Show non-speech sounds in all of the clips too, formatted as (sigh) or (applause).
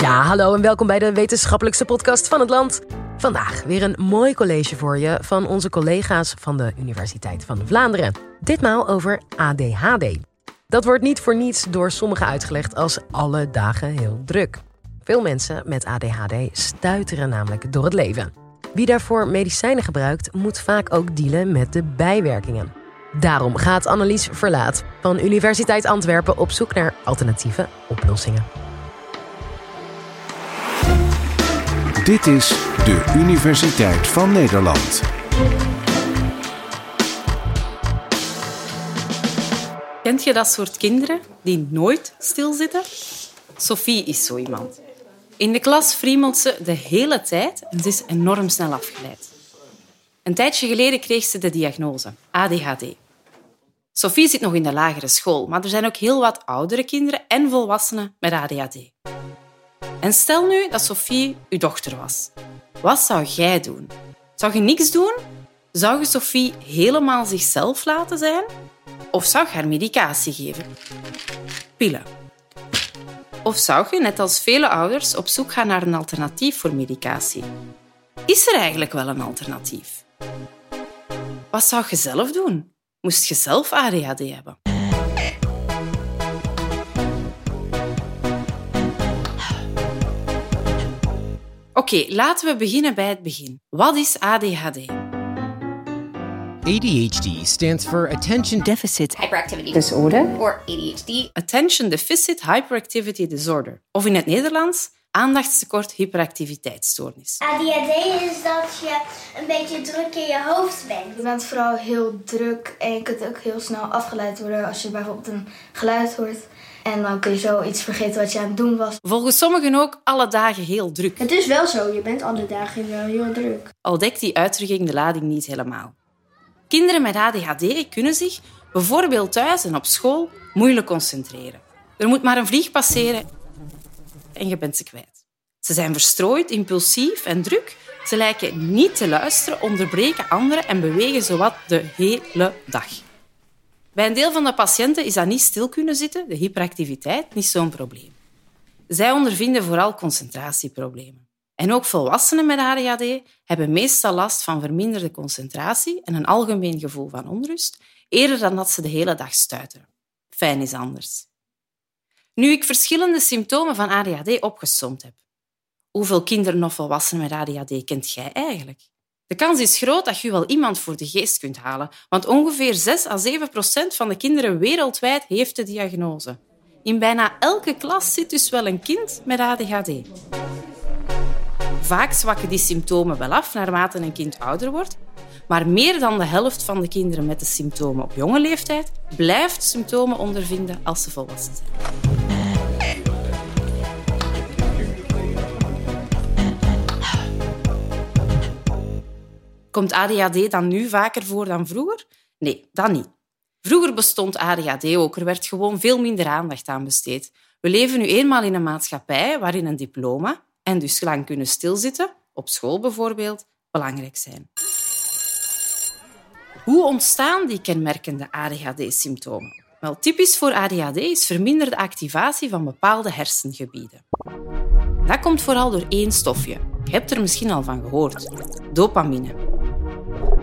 Ja, hallo en welkom bij de wetenschappelijkste podcast van het land. Vandaag weer een mooi college voor je van onze collega's van de Universiteit van Vlaanderen. Ditmaal over ADHD. Dat wordt niet voor niets door sommigen uitgelegd als alle dagen heel druk. Veel mensen met ADHD stuiteren namelijk door het leven. Wie daarvoor medicijnen gebruikt, moet vaak ook dealen met de bijwerkingen. Daarom gaat Annelies Verlaat van Universiteit Antwerpen op zoek naar alternatieve oplossingen. Dit is de Universiteit van Nederland. Kent je dat soort kinderen die nooit stilzitten? Sophie is zo iemand. In de klas friemelt ze de hele tijd en ze is enorm snel afgeleid. Een tijdje geleden kreeg ze de diagnose ADHD. Sophie zit nog in de lagere school, maar er zijn ook heel wat oudere kinderen en volwassenen met ADHD. En stel nu dat Sophie uw dochter was. Wat zou jij doen? Zou je niks doen? Zou je Sophie helemaal zichzelf laten zijn? Of zou je haar medicatie geven? Pillen. Of zou je, net als vele ouders, op zoek gaan naar een alternatief voor medicatie? Is er eigenlijk wel een alternatief? Wat zou je zelf doen? Moest je zelf ADHD hebben? Oké, laten we beginnen bij het begin. Wat is ADHD? ADHD stands for Attention deficit hyperactivity disorder. or ADHD. Attention Deficit Hyperactivity Disorder. Of in het Nederlands aandachtstekort hyperactiviteitsstoornis. ADHD is dat je een beetje druk in je hoofd bent. Je bent vooral heel druk en je kunt ook heel snel afgeleid worden als je bijvoorbeeld een geluid hoort. En dan kun je zo iets vergeten wat je aan het doen was. Volgens sommigen ook alle dagen heel druk. Het is wel zo, je bent alle dagen wel heel druk. Al dekt die uitdrukking de lading niet helemaal. Kinderen met ADHD kunnen zich, bijvoorbeeld thuis en op school, moeilijk concentreren. Er moet maar een vlieg passeren en je bent ze kwijt. Ze zijn verstrooid, impulsief en druk. Ze lijken niet te luisteren, onderbreken anderen en bewegen zowat de hele dag. Bij een deel van de patiënten is dat niet stil kunnen zitten, de hyperactiviteit, niet zo'n probleem. Zij ondervinden vooral concentratieproblemen. En ook volwassenen met ADHD hebben meestal last van verminderde concentratie en een algemeen gevoel van onrust, eerder dan dat ze de hele dag stuiteren. Fijn is anders. Nu ik verschillende symptomen van ADHD opgesomd heb, hoeveel kinderen of volwassenen met ADHD kent jij eigenlijk? De kans is groot dat je wel iemand voor de geest kunt halen, want ongeveer 6 à 7 procent van de kinderen wereldwijd heeft de diagnose. In bijna elke klas zit dus wel een kind met ADHD. Vaak zwakken die symptomen wel af naarmate een kind ouder wordt, maar meer dan de helft van de kinderen met de symptomen op jonge leeftijd blijft symptomen ondervinden als ze volwassen zijn. Komt ADHD dan nu vaker voor dan vroeger? Nee, dat niet. Vroeger bestond ADHD ook, er werd gewoon veel minder aandacht aan besteed. We leven nu eenmaal in een maatschappij waarin een diploma en dus lang kunnen stilzitten, op school bijvoorbeeld, belangrijk zijn. Hoe ontstaan die kenmerkende ADHD-symptomen? Wel, typisch voor ADHD is verminderde activatie van bepaalde hersengebieden. Dat komt vooral door één stofje. Je hebt er misschien al van gehoord. Dopamine.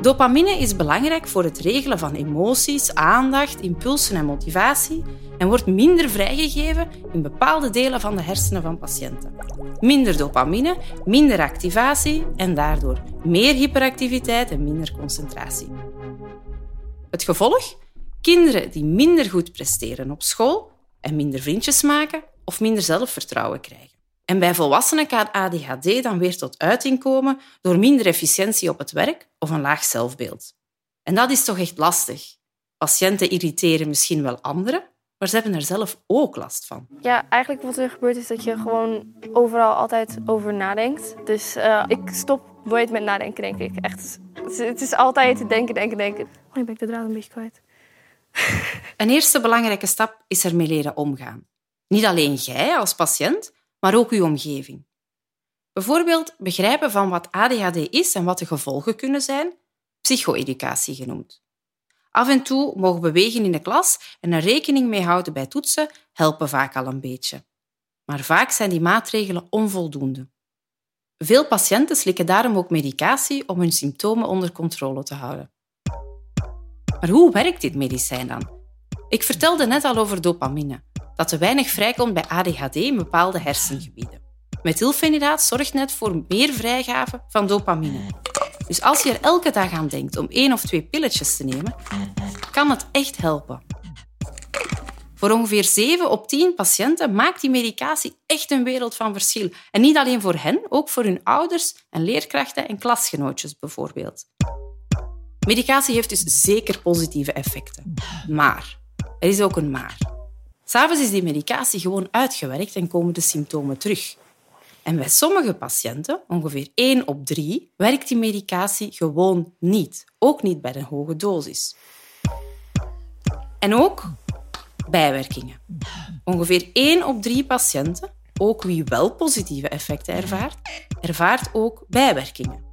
Dopamine is belangrijk voor het regelen van emoties, aandacht, impulsen en motivatie en wordt minder vrijgegeven in bepaalde delen van de hersenen van patiënten. Minder dopamine, minder activatie en daardoor meer hyperactiviteit en minder concentratie. Het gevolg? Kinderen die minder goed presteren op school en minder vriendjes maken of minder zelfvertrouwen krijgen. En bij volwassenen kan ADHD dan weer tot uiting komen door minder efficiëntie op het werk of een laag zelfbeeld. En dat is toch echt lastig. Patiënten irriteren misschien wel anderen, maar ze hebben er zelf ook last van. Ja, eigenlijk wat er gebeurt is dat je gewoon overal altijd over nadenkt. Dus uh, ik stop nooit met nadenken, denk ik. Echt. Het is altijd denken, denken, denken. Oh, nu ben ik de draad een beetje kwijt. (laughs) Een eerste belangrijke stap is ermee leren omgaan. Niet alleen jij als patiënt, maar ook uw omgeving. Bijvoorbeeld begrijpen van wat ADHD is en wat de gevolgen kunnen zijn, psycho-educatie genoemd. Af en toe mogen bewegen in de klas en er rekening mee houden bij toetsen helpen vaak al een beetje. maar vaak zijn die maatregelen onvoldoende. Veel patiënten slikken daarom ook medicatie om hun symptomen onder controle te houden. Maar hoe werkt dit medicijn dan? Ik vertelde net al over dopamine, dat te weinig vrijkomt bij ADHD in bepaalde hersengebieden. Methylfenidaat zorgt net voor meer vrijgave van dopamine. Dus als je er elke dag aan denkt om één of twee pilletjes te nemen, kan het echt helpen. Voor ongeveer 7 op 10 patiënten maakt die medicatie echt een wereld van verschil. En niet alleen voor hen, ook voor hun ouders en leerkrachten en klasgenootjes bijvoorbeeld. Medicatie heeft dus zeker positieve effecten. Maar, er is ook een maar. S'avonds is die medicatie gewoon uitgewerkt en komen de symptomen terug. En bij sommige patiënten, ongeveer 1 op 3, werkt die medicatie gewoon niet. Ook niet bij een hoge dosis. En ook bijwerkingen. Ongeveer 1 op 3 patiënten, ook wie wel positieve effecten ervaart, ervaart ook bijwerkingen.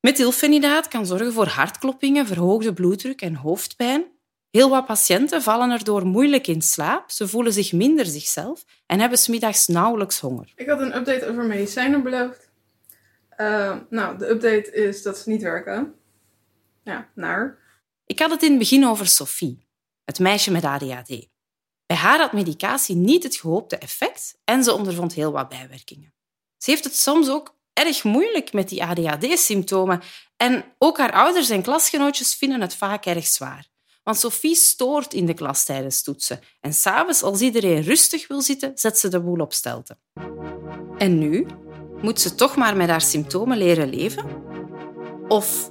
Methylfenidaat kan zorgen voor hartkloppingen, verhoogde bloeddruk en hoofdpijn. Heel wat patiënten vallen erdoor moeilijk in slaap, ze voelen zich minder zichzelf en hebben smiddags nauwelijks honger. Ik had een update over medicijnen beloofd. Uh, nou, de update is dat ze niet werken. Ja, naar. Ik had het in het begin over Sophie, het meisje met ADHD. Bij haar had medicatie niet het gehoopte effect en ze ondervond heel wat bijwerkingen. Ze heeft het soms ook erg moeilijk met die ADHD-symptomen en ook haar ouders en klasgenootjes vinden het vaak erg zwaar. Want Sophie stoort in de klas tijdens toetsen en s'avonds, als iedereen rustig wil zitten, zet ze de boel op stelte. En nu? Moet ze toch maar met haar symptomen leren leven? Of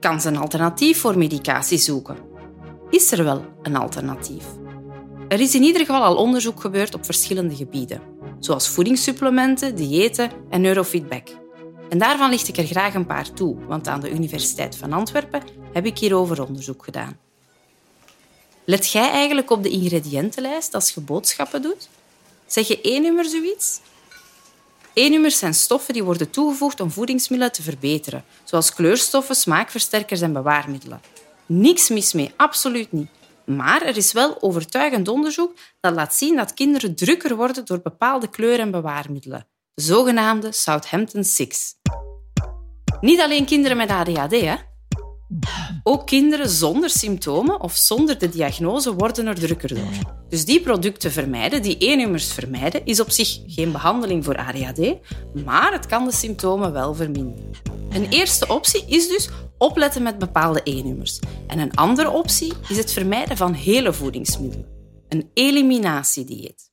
kan ze een alternatief voor medicatie zoeken? Is er wel een alternatief? Er is in ieder geval al onderzoek gebeurd op verschillende gebieden, zoals voedingssupplementen, diëten en neurofeedback. En daarvan licht ik er graag een paar toe, want aan de Universiteit van Antwerpen heb ik hierover onderzoek gedaan. Let jij eigenlijk op de ingrediëntenlijst als je boodschappen doet? Zeg je E-nummer zoiets? E-nummers zijn stoffen die worden toegevoegd om voedingsmiddelen te verbeteren, zoals kleurstoffen, smaakversterkers en bewaarmiddelen. Niks mis mee, absoluut niet. Maar er is wel overtuigend onderzoek dat laat zien dat kinderen drukker worden door bepaalde kleur- en bewaarmiddelen, de zogenaamde Southampton Six. Niet alleen kinderen met ADHD, hè? Ook kinderen zonder symptomen of zonder de diagnose worden er drukker door. Dus die producten vermijden, die E-nummers vermijden, is op zich geen behandeling voor ADHD, maar het kan de symptomen wel verminderen. Een eerste optie is dus opletten met bepaalde E-nummers. En een andere optie is het vermijden van hele voedingsmiddelen. Een eliminatiedieet.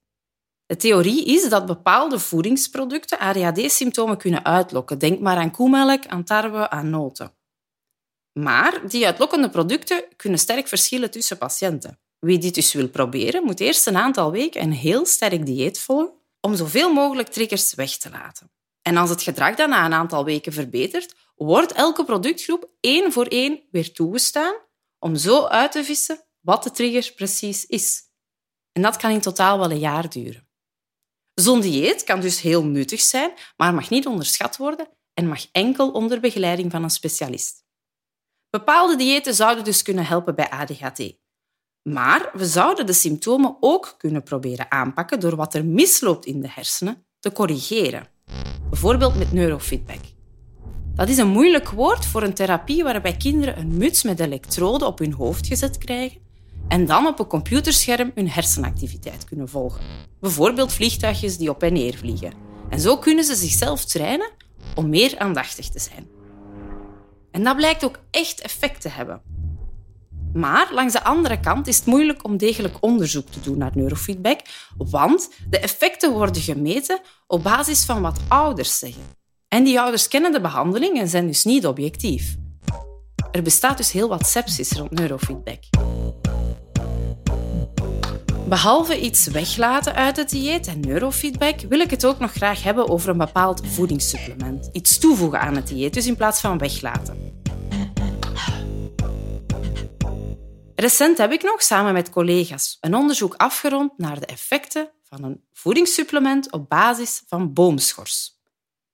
De theorie is dat bepaalde voedingsproducten ADHD-symptomen kunnen uitlokken. Denk maar aan koemelk, aan tarwe, aan noten. Maar die uitlokkende producten kunnen sterk verschillen tussen patiënten. Wie dit dus wil proberen, moet eerst een aantal weken een heel sterk dieet volgen om zoveel mogelijk triggers weg te laten. En als het gedrag dan na een aantal weken verbetert, wordt elke productgroep één voor één weer toegestaan om zo uit te vissen wat de trigger precies is. En dat kan in totaal wel een jaar duren. Zo'n dieet kan dus heel nuttig zijn, maar mag niet onderschat worden en mag enkel onder begeleiding van een specialist. Bepaalde diëten zouden dus kunnen helpen bij ADHD. Maar we zouden de symptomen ook kunnen proberen aanpakken door wat er misloopt in de hersenen te corrigeren. Bijvoorbeeld met neurofeedback. Dat is een moeilijk woord voor een therapie waarbij kinderen een muts met elektroden op hun hoofd gezet krijgen en dan op een computerscherm hun hersenactiviteit kunnen volgen. Bijvoorbeeld vliegtuigjes die op en neer vliegen. En zo kunnen ze zichzelf trainen om meer aandachtig te zijn. En dat blijkt ook echt effect te hebben. Maar langs de andere kant is het moeilijk om degelijk onderzoek te doen naar neurofeedback, want de effecten worden gemeten op basis van wat ouders zeggen. En die ouders kennen de behandeling en zijn dus niet objectief. Er bestaat dus heel wat sepsis rond neurofeedback. Behalve iets weglaten uit het dieet en neurofeedback, wil ik het ook nog graag hebben over een bepaald voedingssupplement. Iets toevoegen aan het dieet, dus in plaats van weglaten. Recent heb ik nog samen met collega's een onderzoek afgerond naar de effecten van een voedingssupplement op basis van boomschors.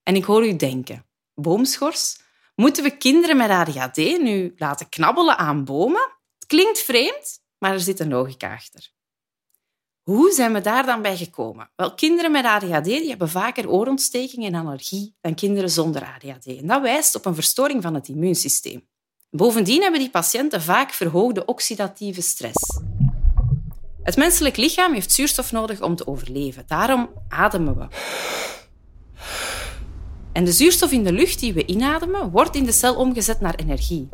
En ik hoor u denken, boomschors? Moeten we kinderen met ADHD nu laten knabbelen aan bomen? Het klinkt vreemd, maar er zit een logica achter. Hoe zijn we daar dan bij gekomen? Wel, kinderen met ADHD hebben vaker oorontsteking en allergie dan kinderen zonder ADHD. En dat wijst op een verstoring van het immuunsysteem. Bovendien hebben die patiënten vaak verhoogde oxidatieve stress. Het menselijk lichaam heeft zuurstof nodig om te overleven. Daarom ademen we. En de zuurstof in de lucht die we inademen, wordt in de cel omgezet naar energie.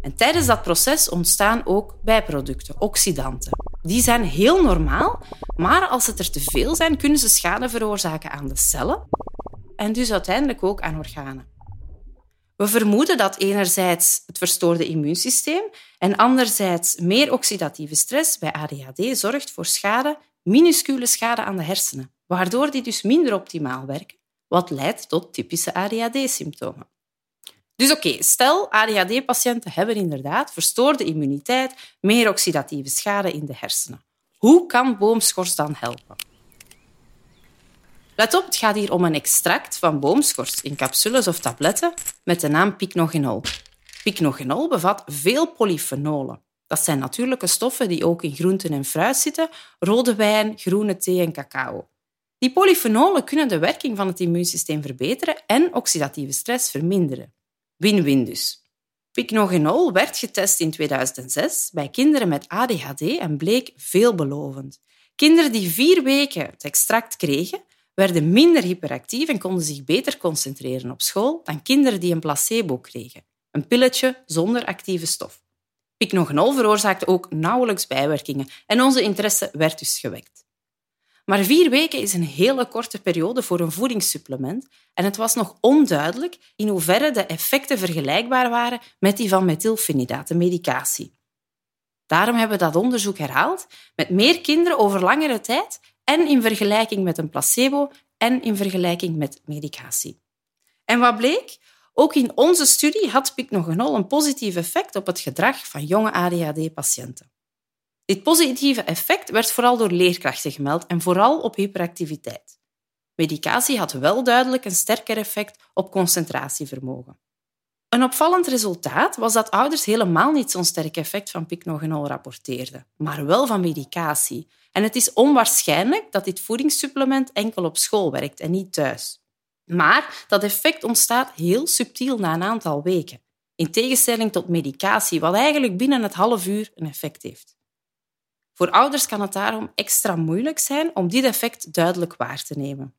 En tijdens dat proces ontstaan ook bijproducten, oxidanten. Die zijn heel normaal, maar als het er te veel zijn, kunnen ze schade veroorzaken aan de cellen en dus uiteindelijk ook aan organen. We vermoeden dat enerzijds het verstoorde immuunsysteem en anderzijds meer oxidatieve stress bij ADHD zorgt voor schade, minuscule schade aan de hersenen, waardoor die dus minder optimaal werken, wat leidt tot typische ADHD-symptomen. Dus oké, stel ADHD-patiënten hebben inderdaad verstoorde immuniteit, meer oxidatieve schade in de hersenen. Hoe kan boomschors dan helpen? Let op, het gaat hier om een extract van boomschors in capsules of tabletten met de naam pycnogenol. Pycnogenol bevat veel polyfenolen. Dat zijn natuurlijke stoffen die ook in groenten en fruit zitten, rode wijn, groene thee en cacao. Die polyfenolen kunnen de werking van het immuunsysteem verbeteren en oxidatieve stress verminderen. Win-win dus. Pycnogenol werd getest in 2006 bij kinderen met ADHD en bleek veelbelovend. Kinderen die vier weken het extract kregen, werden minder hyperactief en konden zich beter concentreren op school dan kinderen die een placebo kregen, een pilletje zonder actieve stof. Pycnogenol veroorzaakte ook nauwelijks bijwerkingen en onze interesse werd dus gewekt. Maar vier weken is een hele korte periode voor een voedingssupplement en het was nog onduidelijk in hoeverre de effecten vergelijkbaar waren met die van methylfenidaat, de medicatie. Daarom hebben we dat onderzoek herhaald met meer kinderen over langere tijd en in vergelijking met een placebo en in vergelijking met medicatie. En wat bleek? Ook in onze studie had pycnogenol een positief effect op het gedrag van jonge ADHD-patiënten. Dit positieve effect werd vooral door leerkrachten gemeld en vooral op hyperactiviteit. Medicatie had wel duidelijk een sterker effect op concentratievermogen. Een opvallend resultaat was dat ouders helemaal niet zo'n sterk effect van pycnogenol rapporteerden, maar wel van medicatie. En het is onwaarschijnlijk dat dit voedingssupplement enkel op school werkt en niet thuis. Maar dat effect ontstaat heel subtiel na een aantal weken, in tegenstelling tot medicatie, wat eigenlijk binnen het half uur een effect heeft. Voor ouders kan het daarom extra moeilijk zijn om dit effect duidelijk waar te nemen.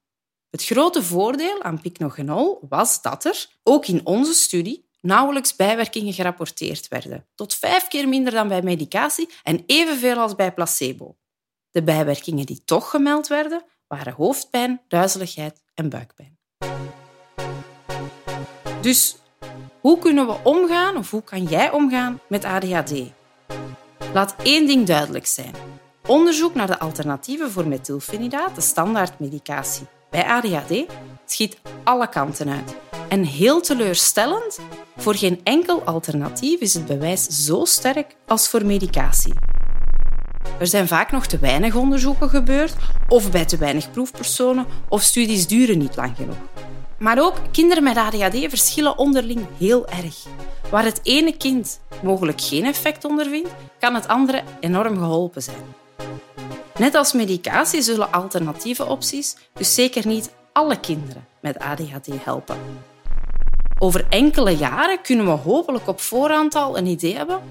Het grote voordeel aan pycnogenol was dat er, ook in onze studie, nauwelijks bijwerkingen gerapporteerd werden, tot vijf keer minder dan bij medicatie en evenveel als bij placebo. De bijwerkingen die toch gemeld werden, waren hoofdpijn, duizeligheid en buikpijn. Dus hoe kunnen we omgaan of hoe kan jij omgaan met ADHD? Laat één ding duidelijk zijn. Onderzoek naar de alternatieven voor methylfenidaat, de standaardmedicatie bij ADHD, schiet alle kanten uit. En heel teleurstellend, voor geen enkel alternatief is het bewijs zo sterk als voor medicatie. Er zijn vaak nog te weinig onderzoeken gebeurd, of bij te weinig proefpersonen, of studies duren niet lang genoeg. Maar ook kinderen met ADHD verschillen onderling heel erg. Waar het ene kind mogelijk geen effect ondervindt, kan het andere enorm geholpen zijn. Net als medicatie zullen alternatieve opties dus zeker niet alle kinderen met ADHD helpen. Over enkele jaren kunnen we hopelijk op voorhand al een idee hebben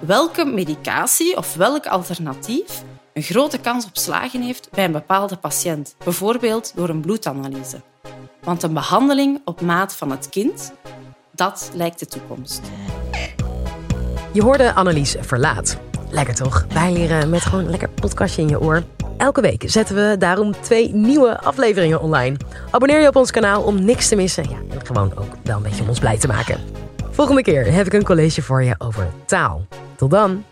welke medicatie of welk alternatief een grote kans op slagen heeft bij een bepaalde patiënt, bijvoorbeeld door een bloedanalyse. Want een behandeling op maat van het kind, dat lijkt de toekomst. Je hoorde Annelies Verlaat. Lekker toch? Wij leren met gewoon een lekker podcastje in je oor. Elke week zetten we daarom twee nieuwe afleveringen online. Abonneer je op ons kanaal om niks te missen. Ja, en gewoon ook wel een beetje om ons blij te maken. Volgende keer heb ik een college voor je over taal. Tot dan!